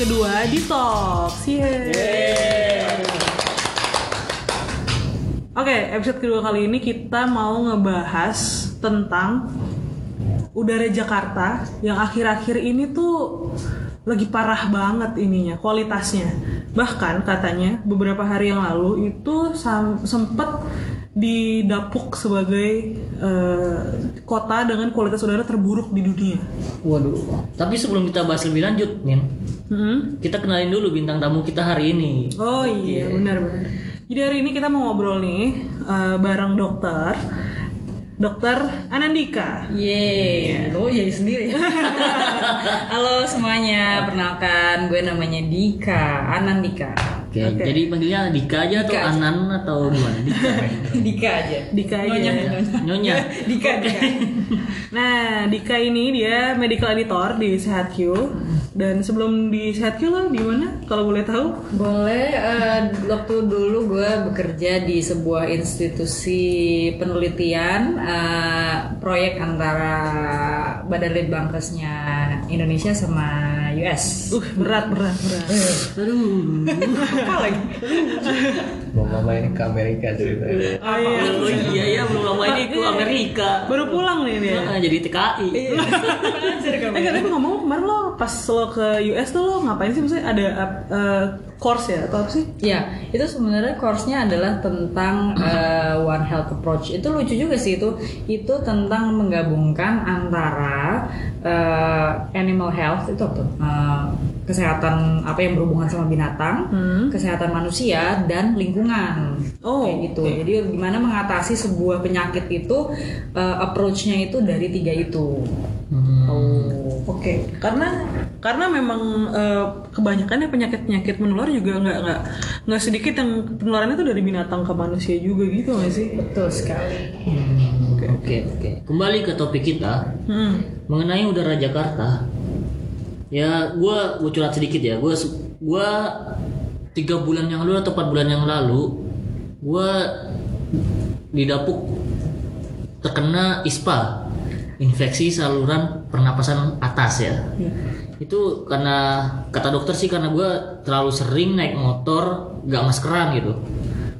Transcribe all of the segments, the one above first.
kedua di Talk. Oke, episode kedua kali ini kita mau ngebahas tentang udara Jakarta yang akhir-akhir ini tuh lagi parah banget ininya kualitasnya. Bahkan katanya beberapa hari yang lalu itu sempet didapuk sebagai eh, kota dengan kualitas udara terburuk di dunia. Waduh. Tapi sebelum kita bahas lebih lanjut, Nin, Hmm? kita kenalin dulu bintang tamu kita hari ini. Oh iya benar benar. Jadi hari ini kita mau ngobrol nih eh, bareng dokter, dokter Anandika. Yeay, lo jadi sendiri. Halo semuanya, perkenalkan gue namanya Dika, Anandika. Oke, jadi panggilnya Dika aja atau Dika aja. Anan atau gimana? Dika. Dika aja. Dika aja. Nyonya, nyonya. Nyonya. Dika, Dika. Nah Dika ini dia medical editor di Sehat Q. Dan sebelum di Sehat Q lo di mana? Kalau boleh tahu? Boleh, eh, waktu dulu gue bekerja di sebuah institusi penelitian eh, proyek antara Badan Litbangkesnya Indonesia sama US. Uh berat berat berat. Aduh. Apa lagi? Belum lama ini ke Amerika ceritanya. Oh iya. Oh iya ya belum lama ini ke Amerika. Baru pulang nih dia. Nah, jadi TKI. Belajar kamu. Eh tapi ngomong kemarin lo pas lo ke US tuh lo ngapain sih? Maksudnya ada eh, course ya atau apa sih? Ya, itu sebenarnya course-nya adalah tentang eh, One Health Approach. Itu lucu juga sih itu. Itu tentang menggabungkan antara eh, animal health itu apa tuh? Eh, kesehatan apa yang berhubungan sama binatang, kesehatan manusia dan lingkungan. Oh, Kayak gitu. Jadi gimana mengatasi sebuah penyakit itu eh, approach-nya itu dari tiga itu. Hmm. Oh. Oke, karena karena memang eh, kebanyakan ya penyakit-penyakit menular juga nggak nggak nggak sedikit yang penularannya itu dari binatang ke manusia juga gitu nggak sih? Betul sekali. Hmm, Oke, oke. Kembali ke topik kita Hmm. mengenai udara Jakarta. Ya, gua gua curhat sedikit ya. Gua gua tiga bulan yang lalu atau empat bulan yang lalu, gua didapuk terkena ISPA, infeksi saluran pernapasan atas ya. Itu karena kata dokter sih karena gua terlalu sering naik motor gak maskeran gitu,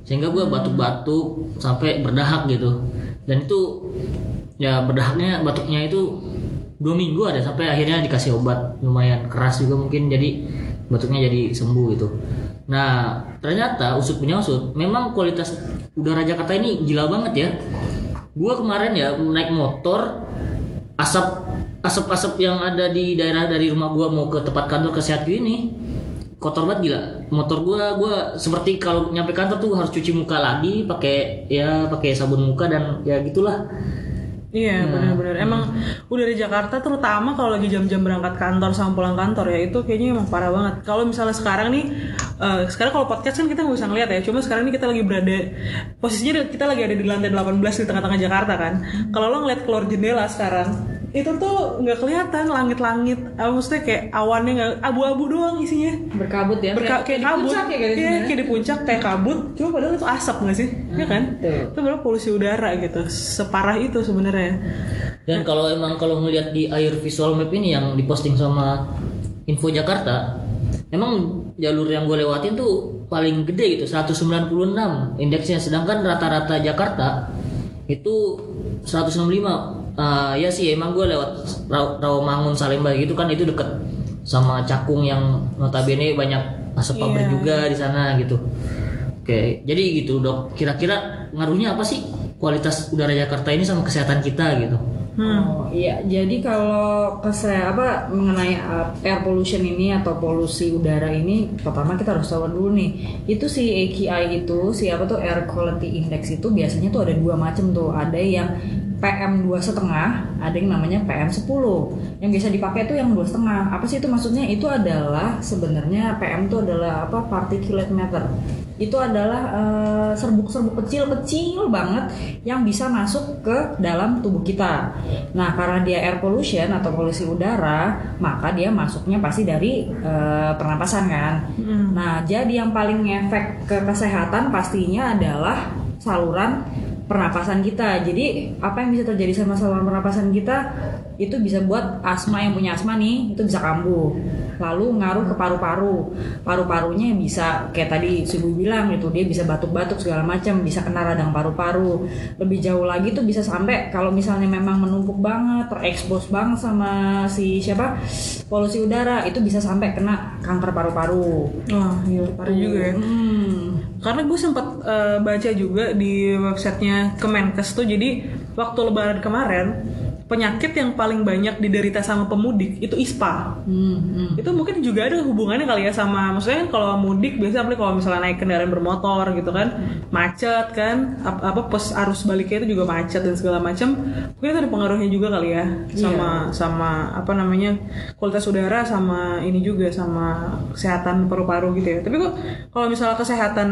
sehingga gua batuk-batuk sampai berdahak gitu. Dan itu ya berdahaknya batuknya itu dua minggu ada sampai akhirnya dikasih obat lumayan keras juga mungkin jadi batuknya jadi sembuh gitu. Nah ternyata usut punya usut memang kualitas udara Jakarta ini gila banget ya. Gua kemarin ya naik motor asap asap-asap yang ada di daerah dari rumah gua mau ke tempat kantor ke Sehat ini kotor banget gila motor gua gua seperti kalau nyampe kantor tuh harus cuci muka lagi pakai ya pakai sabun muka dan ya gitulah Iya benar-benar. Emang udara Jakarta terutama kalau lagi jam-jam berangkat kantor sama pulang kantor ya itu kayaknya emang parah banget. Kalau misalnya sekarang nih, eh, sekarang kalau podcast kan kita nggak bisa ngeliat ya. Cuma sekarang ini kita lagi berada posisinya kita lagi ada di lantai 18 di tengah-tengah Jakarta kan. Kalau lo ngeliat keluar jendela sekarang itu tuh nggak kelihatan langit-langit. Apa maksudnya kayak awannya nggak abu-abu doang isinya. Berkabut ya. Berka- kayak, di kabut, puncak ya Iya, guys sebenarnya. kayak di puncak kayak kabut. Cuma padahal itu asap nggak sih? Iya kan? betul. Itu berapa polusi udara gitu. Separah itu sebenarnya. dan kalau emang kalau ngelihat di air visual map ini yang diposting sama Info Jakarta emang jalur yang gue lewatin tuh paling gede gitu 196 indeksnya sedangkan rata-rata Jakarta itu 165 Ah, ya sih emang gue lewat Raw- Rawamangun Salemba gitu kan itu deket sama Cakung yang notabene banyak asap pabrik Iya. juga di sana gitu Oke, jadi gitu dok. Kira-kira ngaruhnya apa sih kualitas udara Jakarta ini sama kesehatan kita gitu? Oh iya, jadi kalau kese apa mengenai uh, air pollution ini atau polusi udara ini, pertama kita harus tahu dulu nih, itu si AQI itu, si apa tuh air quality index itu biasanya tuh ada dua macam tuh, ada yang PM dua setengah, ada yang namanya PM 10 Yang biasa dipakai tuh yang dua setengah. Apa sih itu maksudnya? Itu adalah sebenarnya PM itu adalah apa? Particulate matter. Itu adalah eh, serbuk-serbuk kecil-kecil banget yang bisa masuk ke dalam tubuh kita. Nah, karena dia air pollution atau polusi udara, maka dia masuknya pasti dari eh, pernapasan kan. Nah, jadi yang paling ngefek ke kesehatan pastinya adalah saluran pernapasan kita. Jadi apa yang bisa terjadi sama saluran pernapasan kita? itu bisa buat asma yang punya asma nih itu bisa kambuh lalu ngaruh ke paru-paru paru-parunya bisa kayak tadi si Bu bilang gitu dia bisa batuk-batuk segala macam bisa kena radang paru-paru lebih jauh lagi tuh bisa sampai kalau misalnya memang menumpuk banget terekspos banget sama si siapa polusi udara itu bisa sampai kena kanker paru-paru Wah, iya, parah juga ya. hmm. Karena gue sempat eh, baca juga di websitenya Kemenkes tuh, jadi waktu Lebaran kemarin penyakit yang paling banyak diderita sama pemudik itu ISPA. Hmm, hmm. Itu mungkin juga ada hubungannya kali ya sama, maksudnya kan kalau mudik biasanya apalagi kalau misalnya naik kendaraan bermotor gitu kan, macet kan, ap- apa pos arus baliknya itu juga macet dan segala macam. Mungkin itu ada pengaruhnya juga kali ya sama sama apa namanya kualitas udara sama ini juga sama kesehatan paru-paru gitu ya. Tapi kok kalau misalnya kesehatan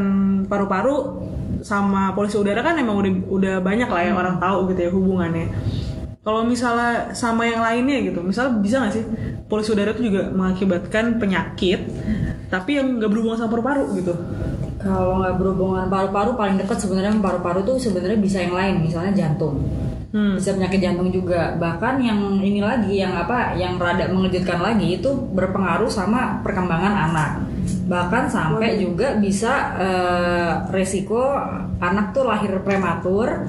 paru-paru sama polusi udara kan emang udah udah banyak lah ya orang tahu gitu ya hubungannya. Kalau misalnya sama yang lainnya gitu, misalnya bisa nggak sih polusi udara itu juga mengakibatkan penyakit, tapi yang nggak berhubungan sama paru-paru gitu. Kalau nggak berhubungan paru-paru paling dekat sebenarnya paru-paru tuh sebenarnya bisa yang lain, misalnya jantung. Hmm. Bisa penyakit jantung juga. Bahkan yang ini lagi yang apa yang rada mengejutkan lagi itu berpengaruh sama perkembangan anak. Bahkan sampai juga bisa eh, resiko anak tuh lahir prematur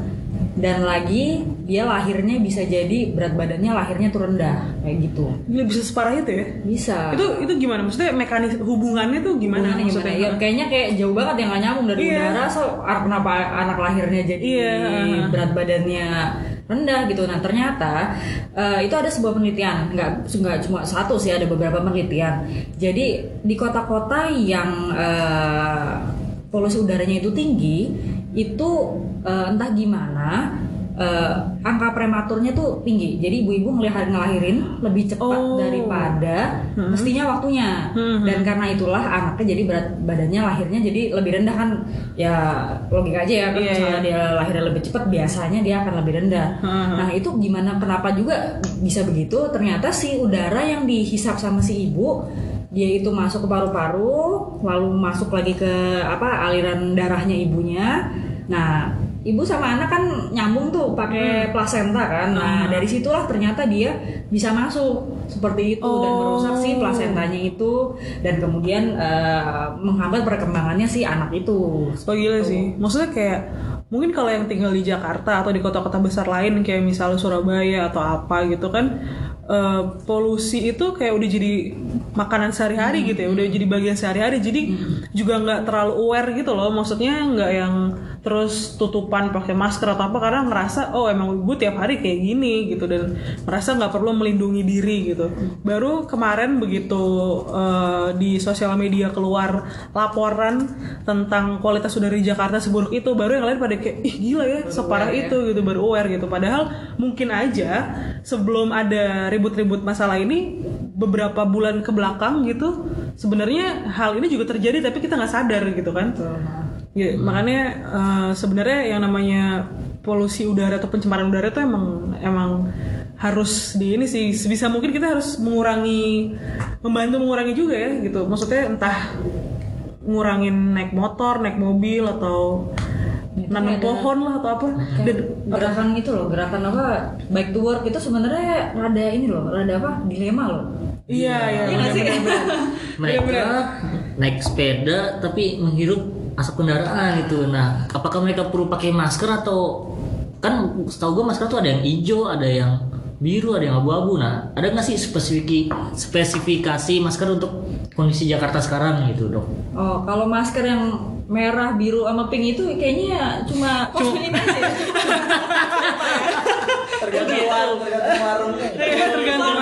dan lagi dia lahirnya bisa jadi berat badannya lahirnya tuh rendah kayak gitu. Gila bisa separah itu ya? Bisa. Itu itu gimana? Maksudnya mekanis hubungannya tuh gimana? Hubungannya maksudnya? gimana? Ya, kayaknya kayak jauh banget yang gak nyambung dari Iya. udara so ar- kenapa anak lahirnya jadi Iya. berat badannya rendah gitu nah ternyata eh, itu ada sebuah penelitian nggak nggak cuma satu sih ada beberapa penelitian jadi di kota-kota yang eh, polusi udaranya itu tinggi itu eh, entah gimana eh, angka prematurnya tuh tinggi. Jadi ibu-ibu ngelihat ngelahirin lebih cepat Oh. daripada mestinya waktunya. Hmm. dan karena itulah anaknya jadi berat badannya lahirnya jadi lebih rendah kan. Ya logika aja ya kan Iya, misalnya dia lahirnya lebih cepat biasanya dia akan lebih rendah. Hmm. nah itu gimana kenapa juga bisa begitu? Ternyata si udara yang dihisap sama si ibu dia itu masuk ke paru-paru lalu masuk lagi ke apa aliran darahnya ibunya. Nah ibu sama anak kan nyambung tuh pakai plasenta kan. Nah dari situlah ternyata dia bisa masuk seperti itu dan merusak si plasentanya itu dan kemudian eh, menghambat perkembangannya si anak itu. Oh gila sih. Maksudnya kayak mungkin kalau yang tinggal di Jakarta atau di kota-kota besar lain kayak misalnya Surabaya atau apa gitu kan eh, polusi itu kayak udah jadi makanan sehari-hari gitu ya, udah jadi bagian sehari-hari. Jadi juga nggak terlalu aware gitu loh. Maksudnya nggak yang terus tutupan pakai masker atau apa karena ngerasa oh emang gue tiap hari kayak gini gitu dan merasa nggak perlu melindungi diri gitu. Baru kemarin begitu eh, di sosial media keluar laporan tentang kualitas udara di Jakarta seburuk itu, baru yang lain pada kayak ih gila ya separah itu gitu baru aware gitu. Padahal mungkin aja sebelum ada ribut-ribut masalah ini beberapa bulan ke belakang gitu sebenarnya hal ini juga terjadi tapi kita nggak sadar gitu kan. Ya, makanya eh, sebenarnya yang namanya polusi udara atau pencemaran udara itu emang emang harus di ini sih sebisa mungkin kita harus mengurangi membantu mengurangi juga ya gitu. Maksudnya entah ngurangin naik motor naik mobil atau nanam pohon lah atau apa. Dan gerakan itu loh gerakan apa back to work itu sebenarnya rada ini loh rada apa dilema loh. Iya iya nggak sih? naik truk, naik sepeda tapi menghirup asap kendaraan gitu. Nah, apakah mereka perlu pakai masker atau kan setahu gue masker tuh ada yang hijau, ada yang biru, ada yang abu-abu. Nah, ada nggak sih spesifik spesifikasi masker untuk kondisi Jakarta sekarang gitu dok? oh kalau masker yang merah biru sama pink itu kayaknya cuma kosmetik aja tergantung warung tergantung warungnya tergantung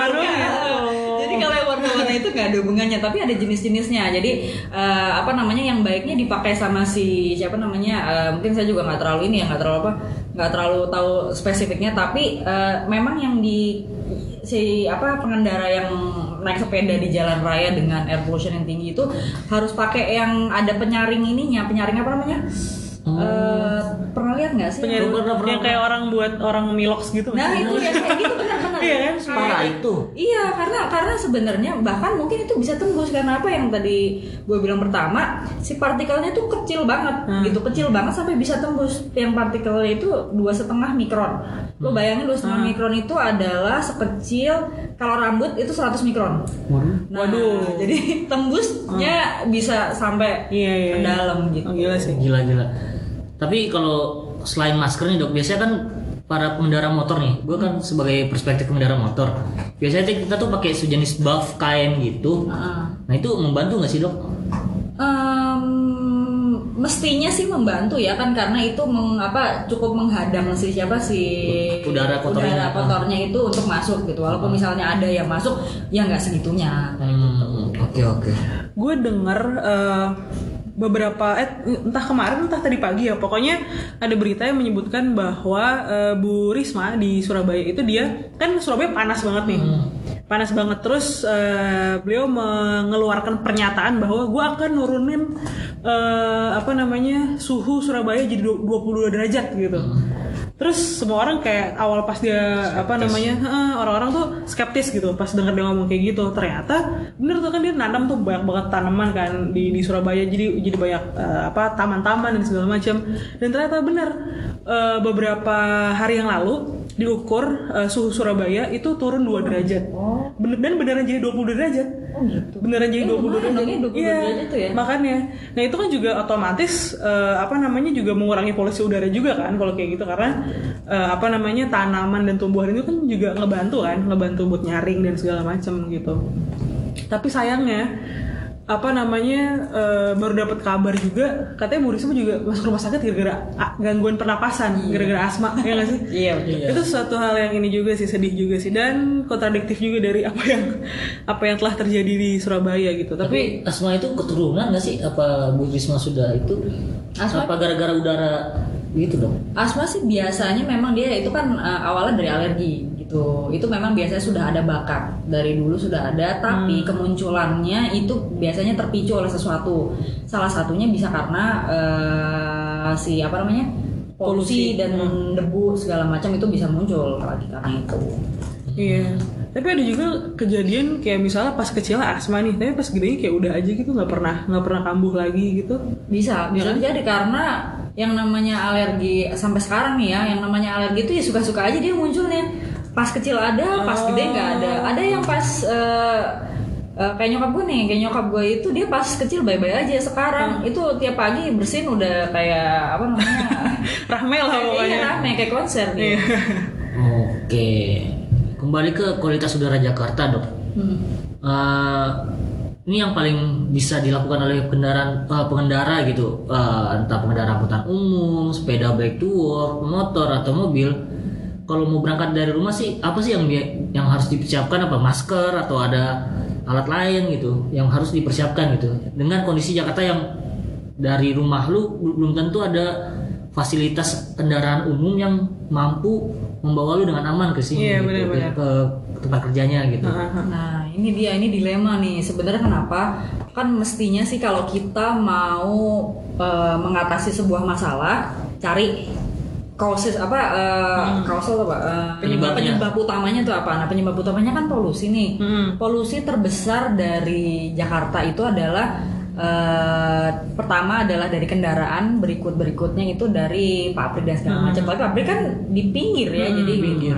warna-warna itu nggak ada hubungannya, tapi ada jenis-jenisnya. Jadi eh, apa namanya yang baiknya dipakai sama si siapa namanya? eh, mungkin saya juga nggak terlalu ini ya, nggak terlalu apa, nggak terlalu tahu spesifiknya. Tapi eh, memang yang di si apa pengendara yang naik sepeda di jalan raya dengan air pollution yang tinggi itu harus pakai yang ada penyaring ininya, penyaring apa namanya? Eh, pernah lihat nggak sih? penyaring Pernah, pernah, yang kayak orang buat orang milox gitu Nah itu ya kayak gitu benar-benar benar. Iya kan? Parah itu. Iya, karena karena sebenarnya bahkan mungkin itu bisa tembus karena apa yang tadi gue bilang pertama, si partikelnya tuh kecil banget, Hmm. gitu kecil banget sampai bisa tembus. Yang partikelnya itu dua setengah mikron. Lo bayangin dua setengah Hmm. mikron itu adalah sekecil kalau rambut itu 100 mikron. Nah, Waduh. jadi tembusnya bisa sampai Iya, iya, ke iya. dalam gitu. Oh, gila sih. Gila gila. Tapi kalau selain masker nih dok, biasanya kan para pengendara motor nih, gue kan sebagai perspektif pengendara motor, biasanya kita tuh pakai sejenis buff kain gitu. Heeh. Nah itu membantu nggak sih dok? Em, mestinya sih membantu ya kan karena itu meng, apa cukup menghadang si siapa si Udara kotornya. udara kotornya itu untuk masuk gitu walaupun misalnya ada yang masuk ya nggak segitunya Hmm, Oke oke. gue denger eh, beberapa eh, entah kemarin entah tadi pagi ya. Pokoknya ada berita yang menyebutkan bahwa eh, Bu Risma di Surabaya itu dia kan Surabaya panas banget nih. Panas banget. Terus eh, beliau mengeluarkan pernyataan bahwa gue akan nurunin eh, apa namanya suhu Surabaya jadi du- 22 derajat gitu terus semua orang kayak awal pas dia apa namanya orang-orang tuh skeptis gitu pas denger dia ngomong kayak gitu. Ternyata bener tuh kan dia nanam tuh banyak banget tanaman kan di di Surabaya. Jadi jadi banyak eh, apa taman-taman dan segala macam dan ternyata bener eh, beberapa hari yang lalu diukur eh, suhu Surabaya itu turun 2 derajat. Bener, dan beneran jadi 20 derajat. Oh gitu. Beneran jadi Eh, 20 lumayan derajat. dong ya, 20 Iya, derajat tuh ya. makanya. Nah itu kan juga otomatis eh, apa namanya juga mengurangi polusi udara juga kan kalau kayak gitu. Karena eh, apa namanya tanaman dan tumbuhan itu kan juga ngebantu kan ngebantu buat nyaring dan segala macam gitu. Tapi sayangnya apa namanya eh, baru dapat kabar juga katanya Bu Risma juga masuk rumah sakit gara-gara gangguan pernapasan gara-gara asma ya nggak sih iya itu suatu hal yang ini juga sih sedih juga sih dan kontradiktif juga dari apa yang apa yang telah terjadi di Surabaya gitu tapi Tapi asma itu keturunan nggak sih? Apa Bu Risma sudah itu? Asma? Apa gara-gara udara gitu dong? asma sih biasanya memang dia itu kan uh, awalnya dari alergi gitu. Itu memang biasanya sudah ada bakat. Dari dulu sudah ada tapi kemunculannya itu biasanya terpicu oleh sesuatu. Salah satunya bisa karena uh, si apa namanya polusi, dan debu segala macam itu bisa muncul lagi karena itu. Iya. Tapi ada juga kejadian kayak misalnya pas kecil asma nih, tapi pas gedenya kayak udah aja gitu nggak pernah nggak pernah kambuh lagi gitu. bisa bisa jadi karena yang namanya alergi sampai sekarang nih ya yang namanya alergi itu ya suka-suka aja dia munculnya pas kecil ada pas gede nggak ada ada yang pas eh, eh, kayak nyokap gue nih kayak nyokap gue itu dia pas kecil baik-baik aja sekarang itu tiap pagi bersin udah kayak apa namanya Rahmel lah kayak iya, pokoknya. rame kayak konser gitu Oke. Kembali ke kualitas udara Jakarta dok. Hmm. Eh, ini yang paling bisa dilakukan oleh kendaraan eh, pengendara gitu, Eh, entah pengendara angkutan umum, sepeda baik to work, motor atau mobil. Kalau mau berangkat dari rumah sih, apa sih yang yang harus dipersiapkan? Apa masker atau ada alat lain gitu yang harus dipersiapkan gitu? Dengan kondisi Jakarta yang dari rumah lu belum tentu ada fasilitas kendaraan umum yang mampu membawa lu dengan aman ke sini Iya, gitu, benar-benar. ke, ke tempat kerjanya gitu. Nah, ini dia ini dilema nih. Sebenarnya kenapa? Kan mestinya sih kalau kita mau eh, mengatasi sebuah masalah, cari causes apa eh, causal apa? Eh, Penyebabnya. penyebab utamanya itu apa? Nah, penyebab utamanya kan polusi nih. Hmm. Polusi terbesar dari Jakarta itu adalah eh, pertama adalah dari kendaraan, berikut berikutnya itu dari pabrik dan segala macam. Tapi pabrik kan di pinggir ya, jadi pinggir.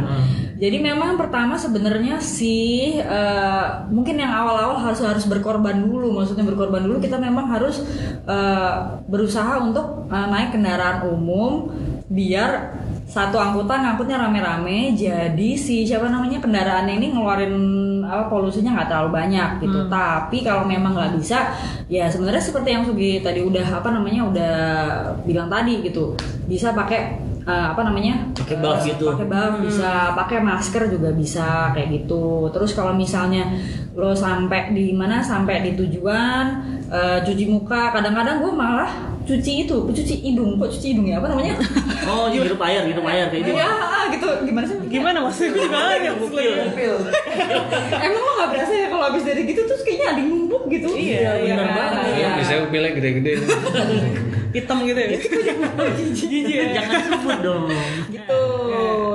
Jadi memang pertama sebenarnya sih eh, mungkin yang awal-awal harus harus berkorban dulu. Maksudnya berkorban dulu kita memang harus eh, berusaha untuk eh, naik kendaraan umum biar satu angkutan ngangkutnya rame-rame. Jadi si siapa namanya kendaraannya ini ngeluarin apa polusinya nggak terlalu banyak gitu. Tapi kalau memang nggak bisa, ya sebenarnya seperti yang Sugi tadi udah apa namanya udah bilang tadi gitu. Bisa pakai eh, apa namanya? Pakai buff Eh, gitu. Pakai buff bisa pakai masker juga bisa kayak gitu terus kalau misalnya lo sampai di mana sampai di tujuan eh, cuci muka kadang-kadang gue malah cuci itu cuci hidung kok cuci hidung ya apa namanya Oh, hidup air, hidup air kayak gitu. ya gitu gimana sih Gimana maksudnya? Gue juga nggak. Gokil. emang lo nggak berasa ya kalau habis dari gitu terus kayaknya ada yang numpuk gitu Iya, iya benar kan? banget. Iya. Biasanya upilnya gede-gede. Hitam gitu ya. Jijik ya. Jangan sebut dong. gitu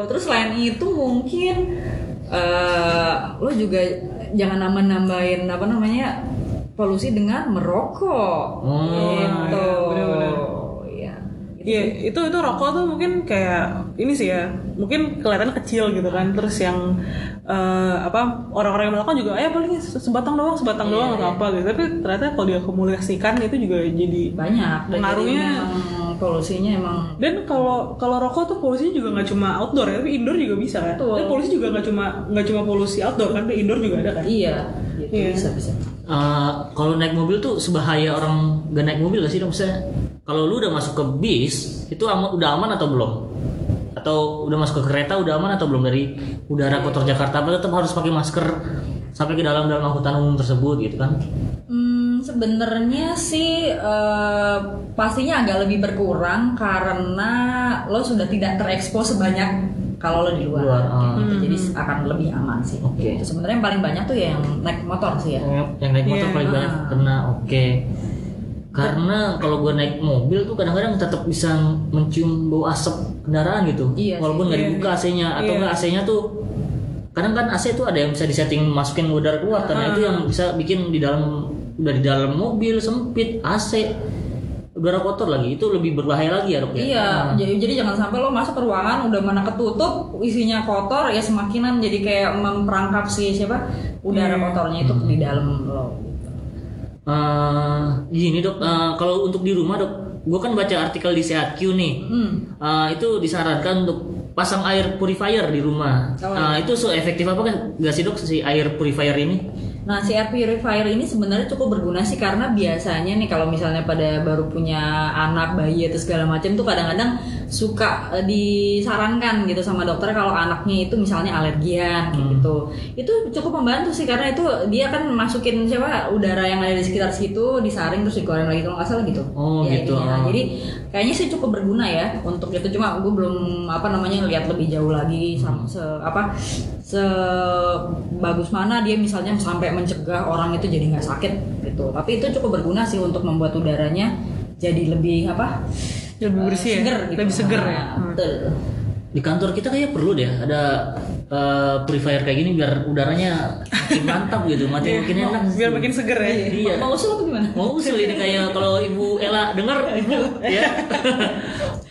terus selain itu mungkin eh, lo juga jangan nambah-nambahin apa namanya polusi dengan merokok Oh, gitu iya, bener-bener. Iya. Iya, itu itu rokok tuh mungkin kayak ini sih ya, mungkin kelihatan kecil gitu kan. Terus yang eh, apa orang-orang yang melakukan juga, ya paling sebatang doang, sebatang doang atau apa gitu. Tapi ternyata kalau diakumulasikan itu juga jadi banyak Pengaruhnya- polusinya emang dan kalau kalau rokok tuh polusinya juga nggak cuma outdoor ya, tapi indoor juga bisa kan. Betul. Tapi polusi juga nggak cuma nggak cuma polusi outdoor kan, tapi indoor juga ada kan. iya gitu Iya. bisa bisa Eh, kalau naik mobil tuh sebahaya orang gak naik mobil gak sih dong? Maksudnya kalau lu udah masuk ke bis itu aman, udah aman atau belum? Atau udah masuk ke kereta udah aman atau belum dari udara kotor Jakarta? Apa tetap harus pakai masker sampai ke dalam dalam angkutan umum tersebut gitu kan? Hmm, sebenarnya sih eh, pastinya agak lebih berkurang karena lo sudah tidak terekspos sebanyak kalau lo di luar, Luar, ah. gitu. jadi akan lebih aman sih. Oke. Gitu. Sebenarnya yang paling banyak tuh ya yang naik motor sih ya. Yang naik motor Iya. paling banyak kena oke. Karena kalau gue naik mobil tuh kadang-kadang tetap bisa mencium bau asap kendaraan gitu. Iya. Walaupun nggak Iya. dibuka AC-nya atau Iya. nggak AC-nya tuh kadang kan AC tuh ada yang bisa disetting masukin udara keluar karena itu yang bisa bikin di dalam udah di dalam mobil sempit AC udara kotor lagi itu lebih berbahaya lagi ya dok ya. Iya, jadi, jadi jangan sampai lo masuk ke ruangan udah mana ketutup isinya kotor ya semakinan jadi kayak memperangkap si siapa udara kotornya itu di dalam lo. gitu. Eh, gini dok, eh, kalau untuk di rumah dok, gue kan baca artikel di Sehat Q nih. Hmm. Eh, itu disarankan untuk pasang air purifier di rumah. Oh, Eh, itu so efektif apa kan? Gak sih dok si air purifier ini? Nah, si air purifier ini sebenarnya cukup berguna sih karena biasanya nih kalau misalnya pada baru punya anak, bayi atau segala macam tuh kadang-kadang suka eh, disarankan gitu sama dokter kalau anaknya itu misalnya alergian kayak gitu. Itu cukup membantu sih karena itu dia kan masukin siapa udara yang ada di sekitar situ disaring terus dikeluarin lagi kalau nggak salah gitu. Oh, Ya, gitu. Nah, jadi kayaknya sih cukup berguna ya untuk itu cuma gue belum apa namanya lihat lebih jauh lagi sama se apa sebagus mana dia misalnya sampai mencegah orang itu jadi nggak sakit gitu tapi itu cukup berguna sih untuk membuat udaranya jadi lebih apa Lebih bersih ya? seger gitu. Lebih seger ya? Nah, betul Di kantor kita kayak perlu deh ada eh, purifier kayak gini biar udaranya makin mantap gitu, makin makin enak. Biar makin seger ya. Iya. mau usul apa gimana Mau usul ini kayak kalau Ibu Ella dengar Ibu ya.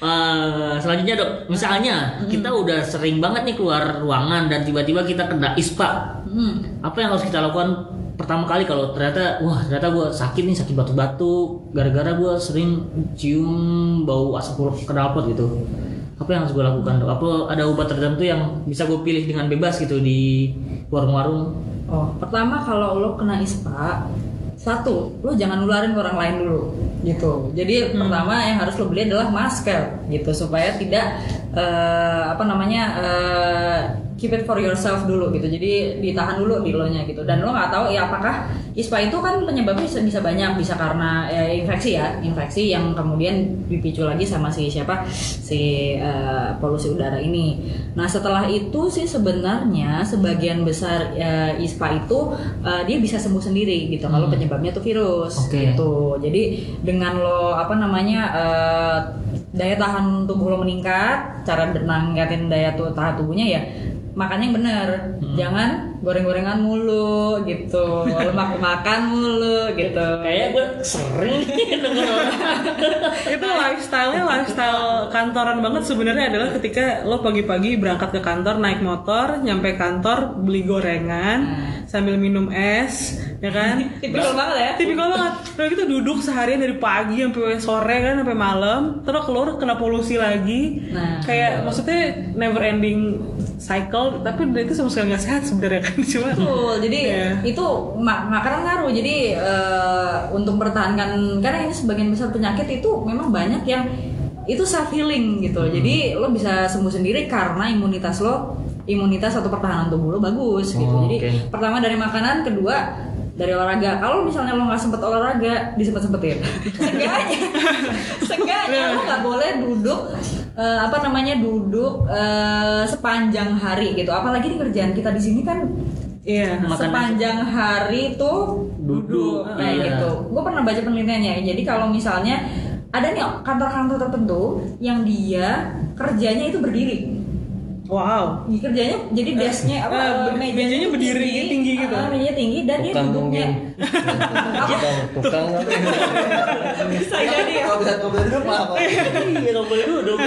Eh, selanjutnya dok, misalnya kita udah sering banget nih keluar ruangan dan tiba-tiba kita kena ispa, hmm. apa yang harus kita lakukan pertama kali kalau ternyata wah ternyata gue sakit nih sakit batu-batu gara-gara gue sering cium bau asap knalpot gitu apa yang harus gue lakukan dok? apa ada obat tertentu yang bisa gue pilih dengan bebas gitu di warung-warung Oh, pertama kalau lo kena ispa, satu, lo jangan nularin ke orang lain dulu, gitu. Jadi pertama yang harus lo beli adalah masker, gitu, supaya tidak eh, apa namanya eh, keep it for yourself dulu, gitu. Jadi ditahan dulu di lo nya, gitu. Dan lo nggak tahu ya apakah ispa itu kan penyebabnya bisa, bisa banyak, bisa karena ya, infeksi ya, infeksi yang kemudian dipicu lagi sama si siapa si eh, polusi udara ini. Nah setelah itu sih sebenarnya sebagian besar eh, ISPA itu eh, dia bisa sembuh sendiri gitu kalau penyebabnya tuh virus Oke. gitu. Jadi dengan lo apa namanya eh, daya tahan tubuh lo meningkat, cara nangkatin daya tahan tubuhnya ya makannya yang bener, jangan goreng-gorengan mulu gitu, lemak makan mulu gitu. kayak gue sering itu lifestyle-nya lifestyle kantoran banget sebenarnya adalah ketika lo pagi-pagi berangkat ke kantor naik motor nyampe kantor beli gorengan sambil minum es ya kan Tipikal banget ya. tipikal banget Udah gitu duduk seharian dari pagi sampai sore kan sampai malam terus keluar kena polusi lagi Nah. kayak maksudnya never ending cycle tapi itu sama sekali nggak sehat sebenarnya kan cuma Betul, jadi Iya. itu mak makanan ngaruh. Jadi eh, untuk mempertahankan karena ini sebagian besar penyakit itu memang banyak yang itu self healing gitu. Jadi lo bisa sembuh sendiri karena imunitas lo, imunitas atau pertahanan tubuh lo bagus gitu. Oh, Jadi oke. pertama dari makanan, kedua dari olahraga. Kalau misalnya lo nggak sempet olahraga, disempet sempetin. Seenggaknya, seenggaknya lo nggak boleh duduk eh, apa namanya duduk eh, sepanjang hari gitu. Apalagi di kerjaan kita di sini kan iya Makan sepanjang hari tuh Duduk, kayak iya. gitu. Gue pernah baca penelitiannya. Jadi kalau misalnya ada nih kantor-kantor tertentu yang dia kerjanya itu berdiri. Wow. kerjanya jadi desknya apa eh, eh, be- mejanya berdiri, tinggi gitu. Ah, tinggi dan dia Tukang duduknya mungkin. Tukang, tukang bisa jadi ya Kalau bisa kalau duduk mah apa? iya nggak boleh duduk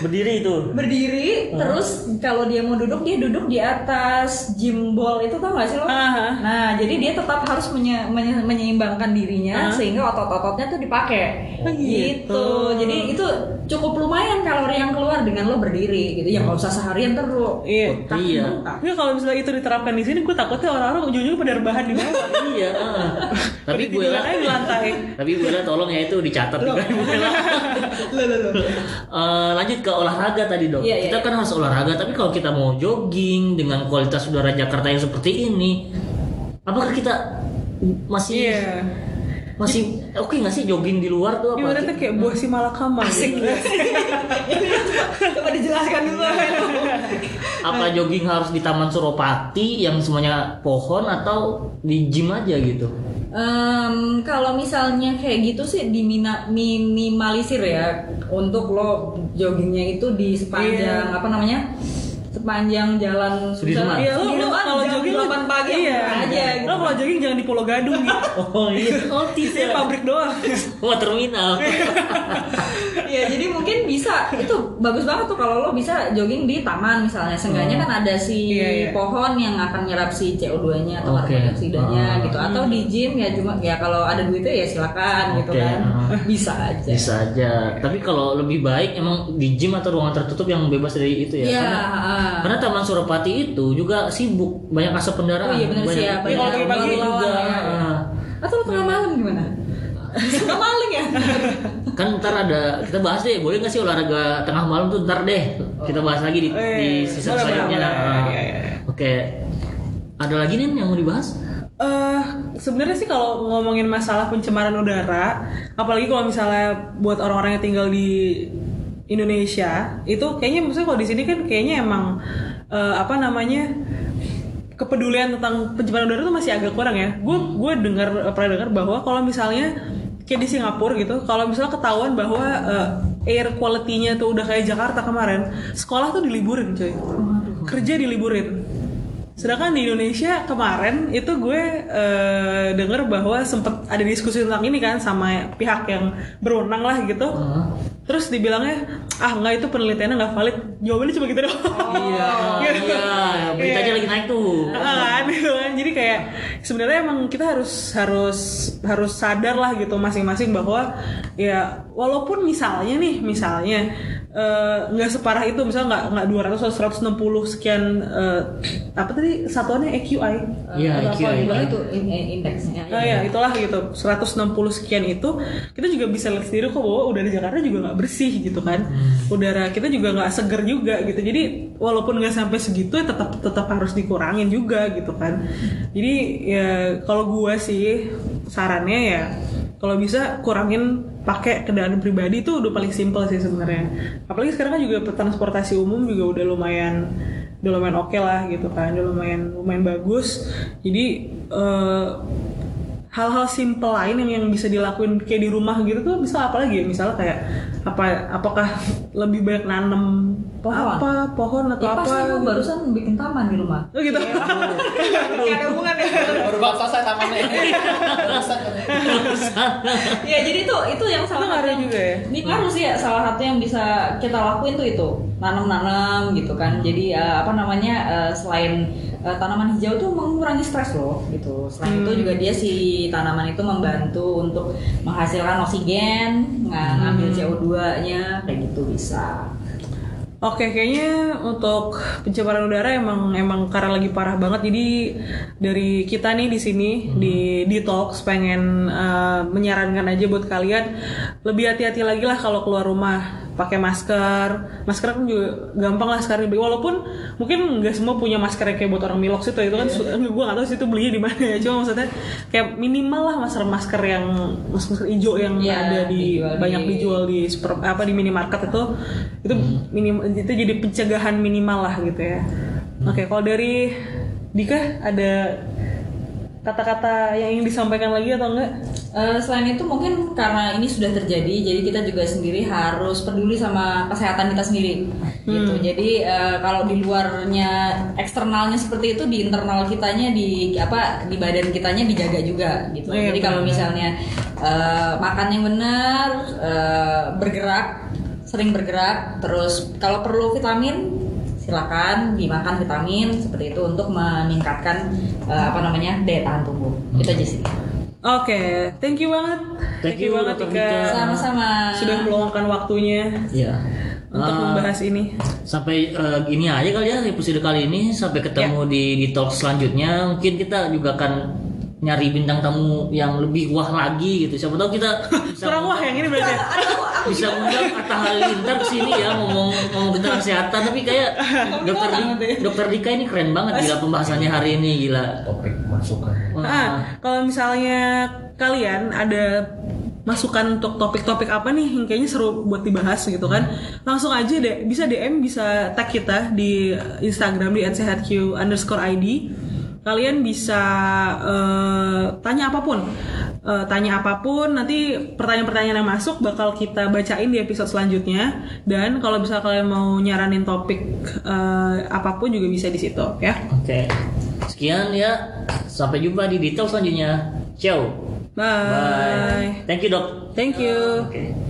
berdiri itu berdiri terus kalau dia mau duduk dia duduk di atas gym ball itu tau gak sih lo? Aha. Nah jadi dia tetap harus menye- menye- menyeimbangkan dirinya sehingga otot-ototnya tuh dipakai Oh, gitu. gitu. Jadi itu cukup lumayan kalori yang keluar dengan lo berdiri gitu. Ya nggak usah seharian terus. Iya. iya Tapi kalau misalnya itu diterapkan di sini, gue takutnya orang-orang ujung-ujungnya pada rebahan di bawah. iya ah. tapi gue lah di lantai. tapi gue lah tolong ya itu dicatat juga Bu Ella. Eh, lanjut ke olahraga tadi dok Iya, iya, kita kan harus olahraga tapi kalau kita mau jogging dengan kualitas udara Jakarta yang seperti ini apakah kita masih Iya. Masih oke nggak sih jogging di luar tuh apa Ibaratnya kayak buah si malakama. Asik. Coba dijelaskan dulu. apa jogging harus di Taman Suropati yang semuanya pohon atau di gym aja gitu Em, kalau misalnya kayak gitu sih dimina, minimalisir ya untuk lo joggingnya itu di sepanjang apa namanya sepanjang jalan Sudirman. Iya, lo, lo Sudirman, kalau jam jogging lo 8 pagi iya. aja gitu. Lo kalau jogging jangan di Pulau Gadung gitu. oh iya oh Isinya pabrik doang. wah terminal ya jadi mungkin bisa itu bagus banget tuh kalau lo bisa jogging di taman misalnya seenggaknya kan ada si Iya, iya. pohon yang akan nyerap si CO2-nya atau Oke. karbon dioksidanya Ah. gitu atau di gym ya cuma ya kalau ada duitnya ya silakan gitu Oke, kan ah. bisa aja bisa aja tapi kalau lebih baik emang di gym atau ruangan tertutup yang bebas dari itu ya, Iya, karena ah. karena Taman Suropati itu juga sibuk banyak asap kendaraan Oh iya benar sih ya banyak Iya, kalau pagi-pagi juga ya. Ah. atau tengah malam gimana Suka maling ya kan ntar ada kita bahas deh boleh nggak sih olahraga tengah malam tuh ntar deh kita bahas lagi di, di Eh, season boleh, selanjutnya boleh, Ah. boleh. Iya, iya. oke ada lagi nih yang mau dibahas Eh, sebenarnya sih kalau ngomongin masalah pencemaran udara, apalagi kalau misalnya buat orang-orang yang tinggal di Indonesia, itu kayaknya maksudnya kalau di sini kan kayaknya emang eh, apa namanya kepedulian tentang pencemaran udara itu masih agak kurang ya. Gue gue dengar pernah dengar bahwa kalau misalnya kayak di Singapura gitu, kalau misalnya ketahuan bahwa eh, air quality-nya tuh udah kayak Jakarta kemarin, sekolah tuh diliburin cuy, kerja diliburin. Sedangkan di Indonesia kemarin itu gue eh, denger bahwa sempet ada diskusi tentang ini kan sama pihak yang berwenang lah gitu. Terus dibilangnya ah nggak itu penelitiannya nggak valid. Jawabannya cuma gitu doang. iya iya beritanya lagi naik tuh kan gitu kan jadi kayak sebenarnya emang kita harus harus harus sadar lah gitu masing-masing bahwa ya walaupun misalnya nih misalnya eh, nggak separah itu misalnya nggak nggak 200 atau 160 sekian eh, apa tadi satuannya? AQI Iya, Atau apa AQI. gitu. itu in- in- indeksnya Oh ya itulah gitu. 160 sekian itu kita juga bisa lihat sendiri kok bahwa udara Jakarta juga nggak bersih gitu kan. Udara kita juga nggak seger juga gitu. Jadi walaupun nggak sampai segitu ya tetap tetap harus dikurangin juga gitu kan. Jadi ya kalau gua sih sarannya ya kalau bisa kurangin pakai kendaraan pribadi itu udah paling simpel sih sebenarnya. Apalagi sekarang kan juga transportasi umum juga udah lumayan udah lumayan oke lah gitu kan udah lumayan lumayan bagus. Jadi eh, hal-hal simple lain yang yang bisa dilakuin kayak di rumah gitu tuh bisa apa lagi ya misalnya kayak apa apakah lebih banyak nanam Pohon. apa pohon atau ya apa gitu. barusan bikin taman di rumah oh gitu Kayak ada hubungan ya Baru selesai tamannya. Ya jadi itu itu yang salah satu yang juga ya? ini ngaruh sih ya salah satu yang bisa kita lakuin tuh itu nanam-nanam gitu kan jadi eh, apa namanya eh, selain eh, tanaman hijau tuh mengurangi stres loh gitu. Selain itu juga dia si tanaman itu membantu untuk menghasilkan oksigen ng- ngambil CO2 nya kayak gitu bisa. Oke, kayaknya untuk pencemaran udara emang emang karena lagi parah banget. Jadi dari kita nih di sini di Detox pengen eh, menyarankan aja buat kalian lebih hati-hati lagi lah kalau keluar rumah pakai masker. Masker kan juga gampang lah sekarang dibeli. Walaupun mungkin nggak semua punya masker yang kayak buat orang Milox itu itu kan su- gue nggak tahu sih itu belinya di mana ya. Cuma maksudnya kayak minimal lah masker masker yang masker hijau yang Iya, ada di dijual banyak di- dijual di super, apa di minimarket itu itu minim itu jadi pencegahan minimal lah gitu ya. Oke, kalau dari Dika ada kata-kata yang ingin disampaikan lagi atau enggak? Eh, selain itu mungkin karena ini sudah terjadi, jadi kita juga sendiri harus peduli sama kesehatan kita sendiri, gitu. Jadi eh, kalau di luarnya eksternalnya seperti itu, di internal kitanya di apa di badan kitanya dijaga juga, gitu. Iya, jadi kalau misalnya eh, makan yang benar, eh, bergerak, sering bergerak, terus kalau perlu vitamin silakan dimakan vitamin seperti itu untuk meningkatkan eh, apa namanya daya tahan tubuh. Itu aja sih. Oke, thank you banget. Thank you, banget Dr. Tika. Tika. Sama-sama. Sudah meluangkan waktunya Ya. untuk Ah, membahas ini. sampai eh, ini aja kali ya episode kali ini sampai ketemu Ya. di di talk selanjutnya mungkin kita juga akan nyari bintang tamu yang lebih wah lagi gitu. Siapa tahu kita bisa Kurang wah yang ini berarti. ya? bisa undang Atta Halilintar ke sini ya ngomong ngomong tentang kesehatan. Tapi kayak dokter Di- dokter Dika ini keren banget gila pembahasannya hari ini gila. Topik masukan. Ah, kalau misalnya kalian ada masukan untuk topik-topik apa nih yang kayaknya seru buat dibahas gitu kan langsung aja deh bisa DM bisa tag kita di Instagram di @sehatq underscore id kalian bisa eh, tanya apa pun. Eh, tanya apa pun nanti pertanyaan-pertanyaan yang masuk bakal kita bacain di episode selanjutnya. Dan kalau bisa kalian mau nyaranin topik eh, apa pun juga bisa di situ ya. Oke. Sekian ya. Sampai jumpa di detail selanjutnya. Ciao. Bye. bye. Thank you dok. Thank you. Oke